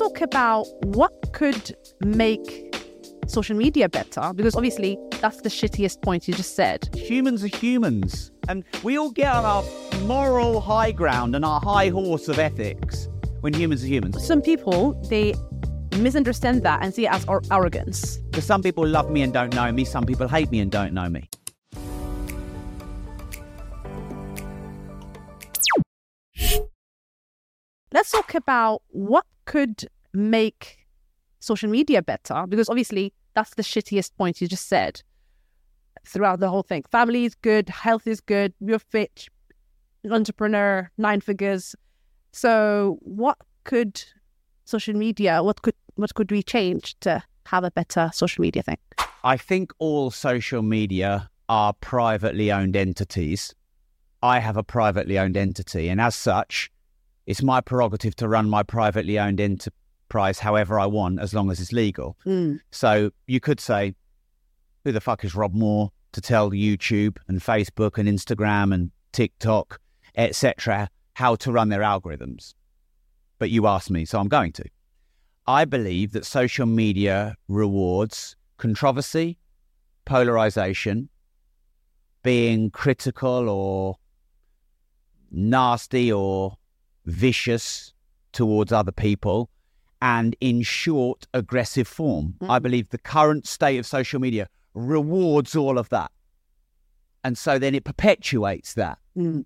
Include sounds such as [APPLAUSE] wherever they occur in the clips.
talk about what could make social media better because obviously that's the shittiest point you just said. Humans are humans, and we all get on our moral high ground and our high horse of ethics when humans are humans. Some people they misunderstand that and see it as ar- arrogance. Because some people love me and don't know me, some people hate me and don't know me. Let's talk about what could make social media better because obviously that's the shittiest point you just said throughout the whole thing. Family is good, health is good, you're fit, entrepreneur, nine figures. So what could social media what could what could we change to have a better social media thing? I think all social media are privately owned entities. I have a privately owned entity, and as such, it's my prerogative to run my privately owned enterprise however I want, as long as it's legal. Mm. So you could say, who the fuck is Rob Moore to tell YouTube and Facebook and Instagram and TikTok, etc., how to run their algorithms? But you asked me, so I'm going to. I believe that social media rewards controversy, polarization, being critical or nasty or vicious towards other people, and in short, aggressive form. Mm. I believe the current state of social media rewards all of that. And so then it perpetuates that. Mm.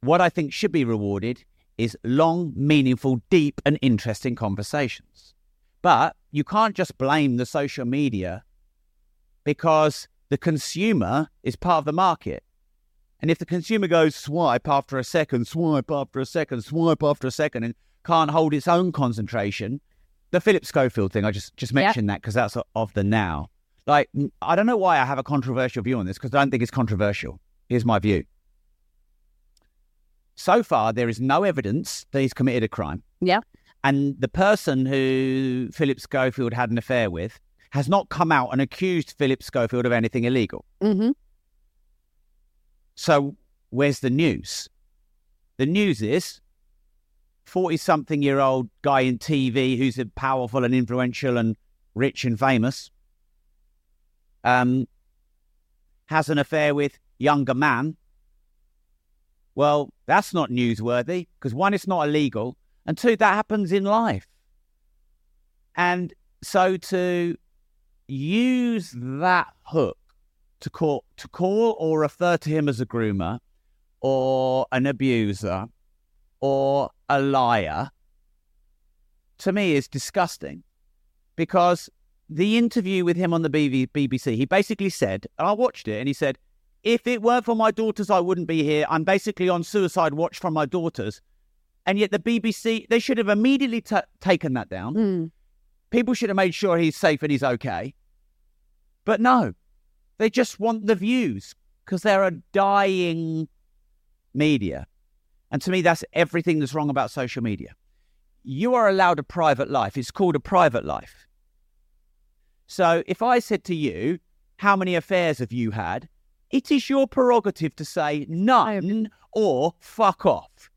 What I think should be rewarded is long, meaningful, deep, and interesting conversations. But you can't just blame the social media because the consumer is part of the market. And if the consumer goes swipe after a second, swipe after a second, swipe after a second, and can't hold its own concentration, the Philip Schofield thing, I just, just mentioned that because that's of the now. Like, I don't know why I have a controversial view on this because I don't think it's controversial. Here's my view. So far, there is no evidence that he's committed a crime. Yeah. And the person who Philip Schofield had an affair with has not come out and accused Philip Schofield of anything illegal. hmm So where's the news? The news is 40 something year old guy in TV who's powerful and influential and rich and famous um, has an affair with younger man. Well, that's not newsworthy because one, it's not illegal, and two, that happens in life. And so to use that hook to call to call or refer to him as a groomer or an abuser or a liar to me is disgusting. Because the interview with him on the BBC he basically said and I watched it and he said if it weren't for my daughters I wouldn't be here. I'm basically on suicide watch from my daughters. And yet the BBC they should have immediately ta taken that down. Mm. people should have made sure he's safe and he's okay. But no they just want the views because they're a dying media. And to me, that's everything that's wrong about social media. You are allowed a private life. It's called a private life. So if I said to you, How many affairs have you had? It is your prerogative to say none or fuck off.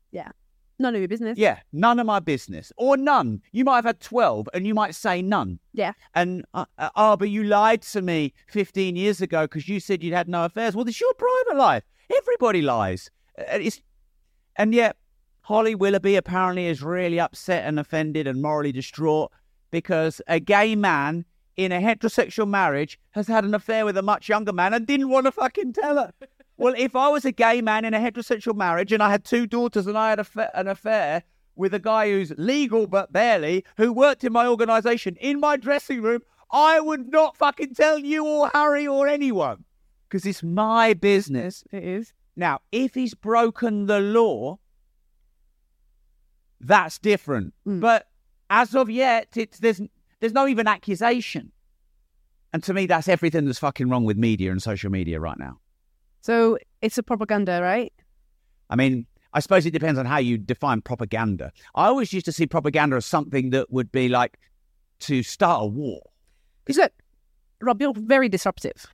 None of your business. Yeah, none of my business. Or none. You might have had 12 and you might say none. Yeah. And, uh, uh, oh, but you lied to me 15 years ago because you said you'd had no affairs. Well, it's your private life. Everybody lies. Uh, It's, and yet, Holly Willoughby apparently is really upset and offended and morally distraught because a gay man in a heterosexual marriage has had an affair with a much younger man and didn't want to fucking tell her. Well, if I was a gay man in a heterosexual marriage and I had two daughters and I had a fa- an affair with a guy who's legal but barely, who worked in my organization in my dressing room, I would not fucking tell you or Harry or anyone because it's my business. It is. Now, if he's broken the law, that's different. Mm. But as of yet, it's there's there's no even accusation. And to me, that's everything that's fucking wrong with media and social media right now. So it's a propaganda, right? I mean, I suppose it depends on how you define propaganda. I always used to see propaganda as something that would be like to start a war. Because look, Rob, you're very disruptive,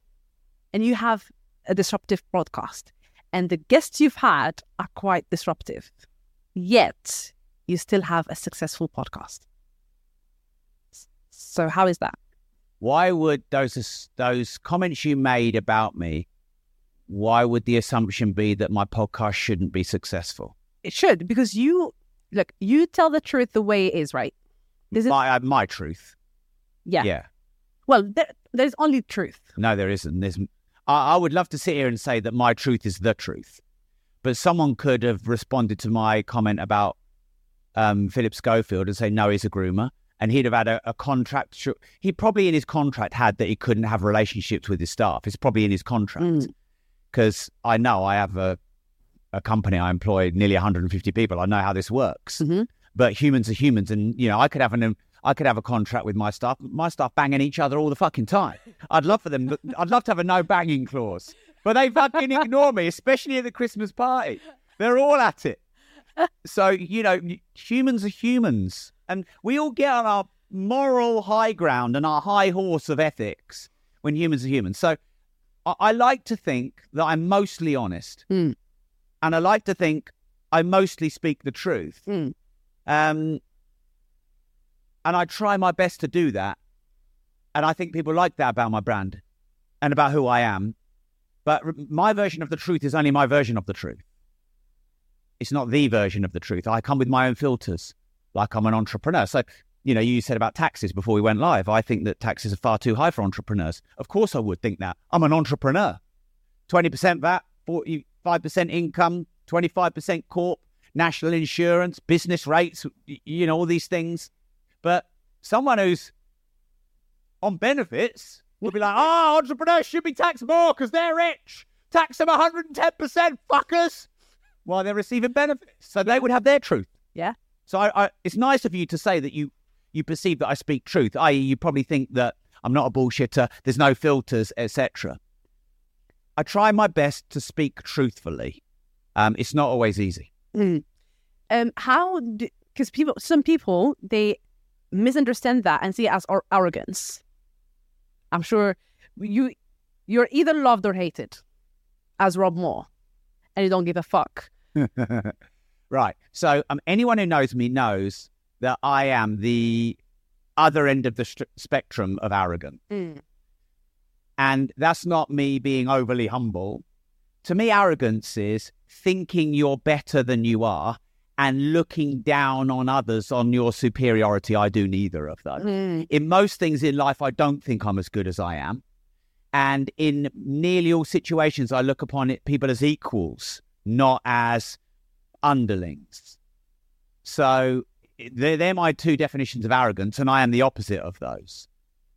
and you have a disruptive broadcast, and the guests you've had are quite disruptive. Yet you still have a successful podcast. So how is that? Why would those those comments you made about me? Why would the assumption be that my podcast shouldn't be successful? It should because you look. You tell the truth the way it is, right? This is My uh, my truth. yeah. Yeah. Well, there, there's only truth. No, there isn't. There's. I, I would love to sit here and say that my truth is the truth, but someone could have responded to my comment about um, Philip Schofield and say no, he's a groomer, and he'd have had a, a contract. He probably in his contract had that he couldn't have relationships with his staff. It's probably in his contract Mm. Because I know I have a a company. I employ nearly 150 people. I know how this works. Mhm. But humans are humans, and you know I could have an I could have a contract with my staff. My staff banging each other all the fucking time. I'd love for them. [LAUGHS] I'd love to have a no banging clause, but they fucking ignore me, especially at the Christmas party. They're all at it. So you know, humans are humans, and we all get on our moral high ground and our high horse of ethics when humans are humans. So I, I like to think that I'm mostly honest, Mm. and I like to think I mostly speak the truth. Mm. Um, and I try my best to do that. And I think people like that about my brand and about who I am. But my version of the truth is only my version of the truth. It's not the version of the truth. I come with my own filters, like I'm an entrepreneur. So, you know, you said about taxes before we went live. I think that taxes are far too high for entrepreneurs. Of course, I would think that. I'm an entrepreneur. 20% VAT, 45% income, 25% corp, national insurance, business rates, you know, all these things. But someone who's on benefits would be like, oh, entrepreneurs should be taxed more because they're rich. Tax them 110%, fuckers, while they're receiving benefits. So they would have their truth. Yeah. So I, I, it's nice of you to say that you, you perceive that I speak truth, i.e., you probably think that I'm not a bullshitter, there's no filters, etc. I try my best to speak truthfully. Um, it's not always easy. Mm. Um, how? Because people, some people, they misunderstand that and see it as ar- arrogance. I'm sure you, you're either loved or hated, as Rob Moore, and you don't give a fuck. [LAUGHS] right. So um, anyone who knows me knows that I am the other end of the st- spectrum of arrogant. And that's not me being overly humble. To me, arrogance is thinking you're better than you are and looking down on others on your superiority. I do neither of those. Mm. In most things in life, I don't think I'm as good as I am. And in nearly all situations, I look upon it, people as equals, not as underlings. So they're, they're my two definitions of arrogance, and I am the opposite of those.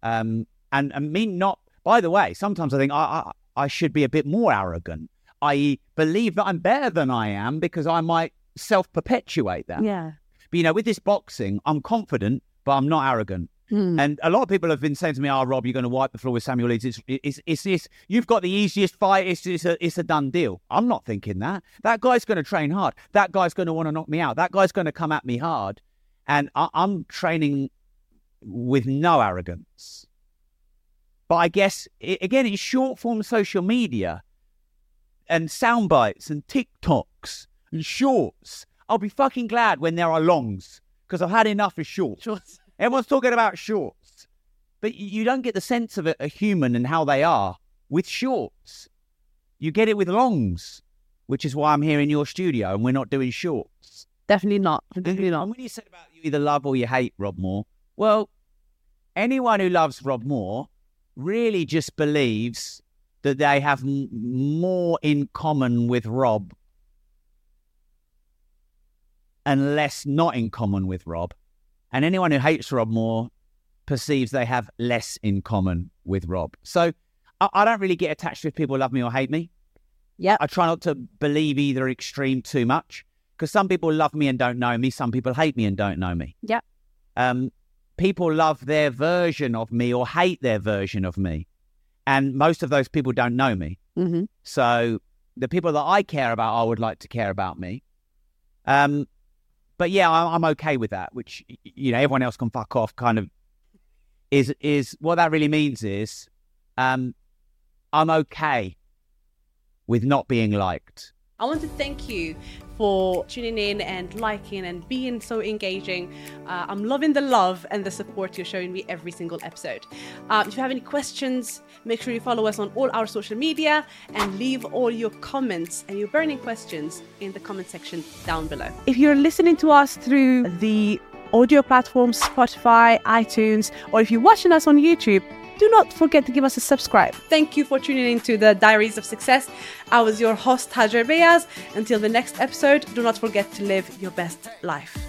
Um, and, and me not, by the way, sometimes I think I, I, I should be a bit more arrogant, i.e., believe that I'm better than I am because I might self perpetuate that. Yeah. But you know, with this boxing, I'm confident, but I'm not arrogant. Mm. And a lot of people have been saying to me, "Oh, Rob, you're going to wipe the floor with Samuel Leeds. It's, it's, it's, it's you've got the easiest fight. It's, it's, a, it's a done deal." I'm not thinking that. That guy's going to train hard. That guy's going to want to knock me out. That guy's going to come at me hard, and I, I'm training with no arrogance. But I guess it, again, it's short form social media and sound bites and TikToks and shorts. I'll be fucking glad when there are longs because I've had enough of shorts. Sure. [LAUGHS] Everyone's talking about shorts, but you don't get the sense of a, a human and how they are with shorts. You get it with longs, which is why I'm here in your studio and we're not doing shorts. Definitely not. Definitely And not. when you said about you either love or you hate Rob Moore, well, anyone who loves Rob Moore really just believes that they have m- more in common with Rob and less not in common with Rob. And anyone who hates Rob Moore perceives they have less in common with Rob. So I, I don't really get attached to if people love me or hate me. Yeah. I try not to believe either extreme too much because some people love me and don't know me. Some people hate me and don't know me. Yep. Um, people love their version of me or hate their version of me. And most of those people don't know me. hmm So the people that I care about, I would like to care about me. Um, but yeah, I, I'm okay with that. Which you know, everyone else can fuck off. Kind of is is what that really means is, um, I'm okay with not being liked. I want to thank you for tuning in and liking and being so engaging. Uh, I'm loving the love and the support you're showing me every single episode. Uh, if you have any questions, make sure you follow us on all our social media and leave all your comments and your burning questions in the comment section down below. If you're listening to us through the audio platforms, Spotify, iTunes, or if you're watching us on YouTube, do not forget to give us a subscribe. Thank you for tuning in to the Diaries of Success. I was your host, Hadjer Beyaz. Until the next episode, do not forget to live your best life.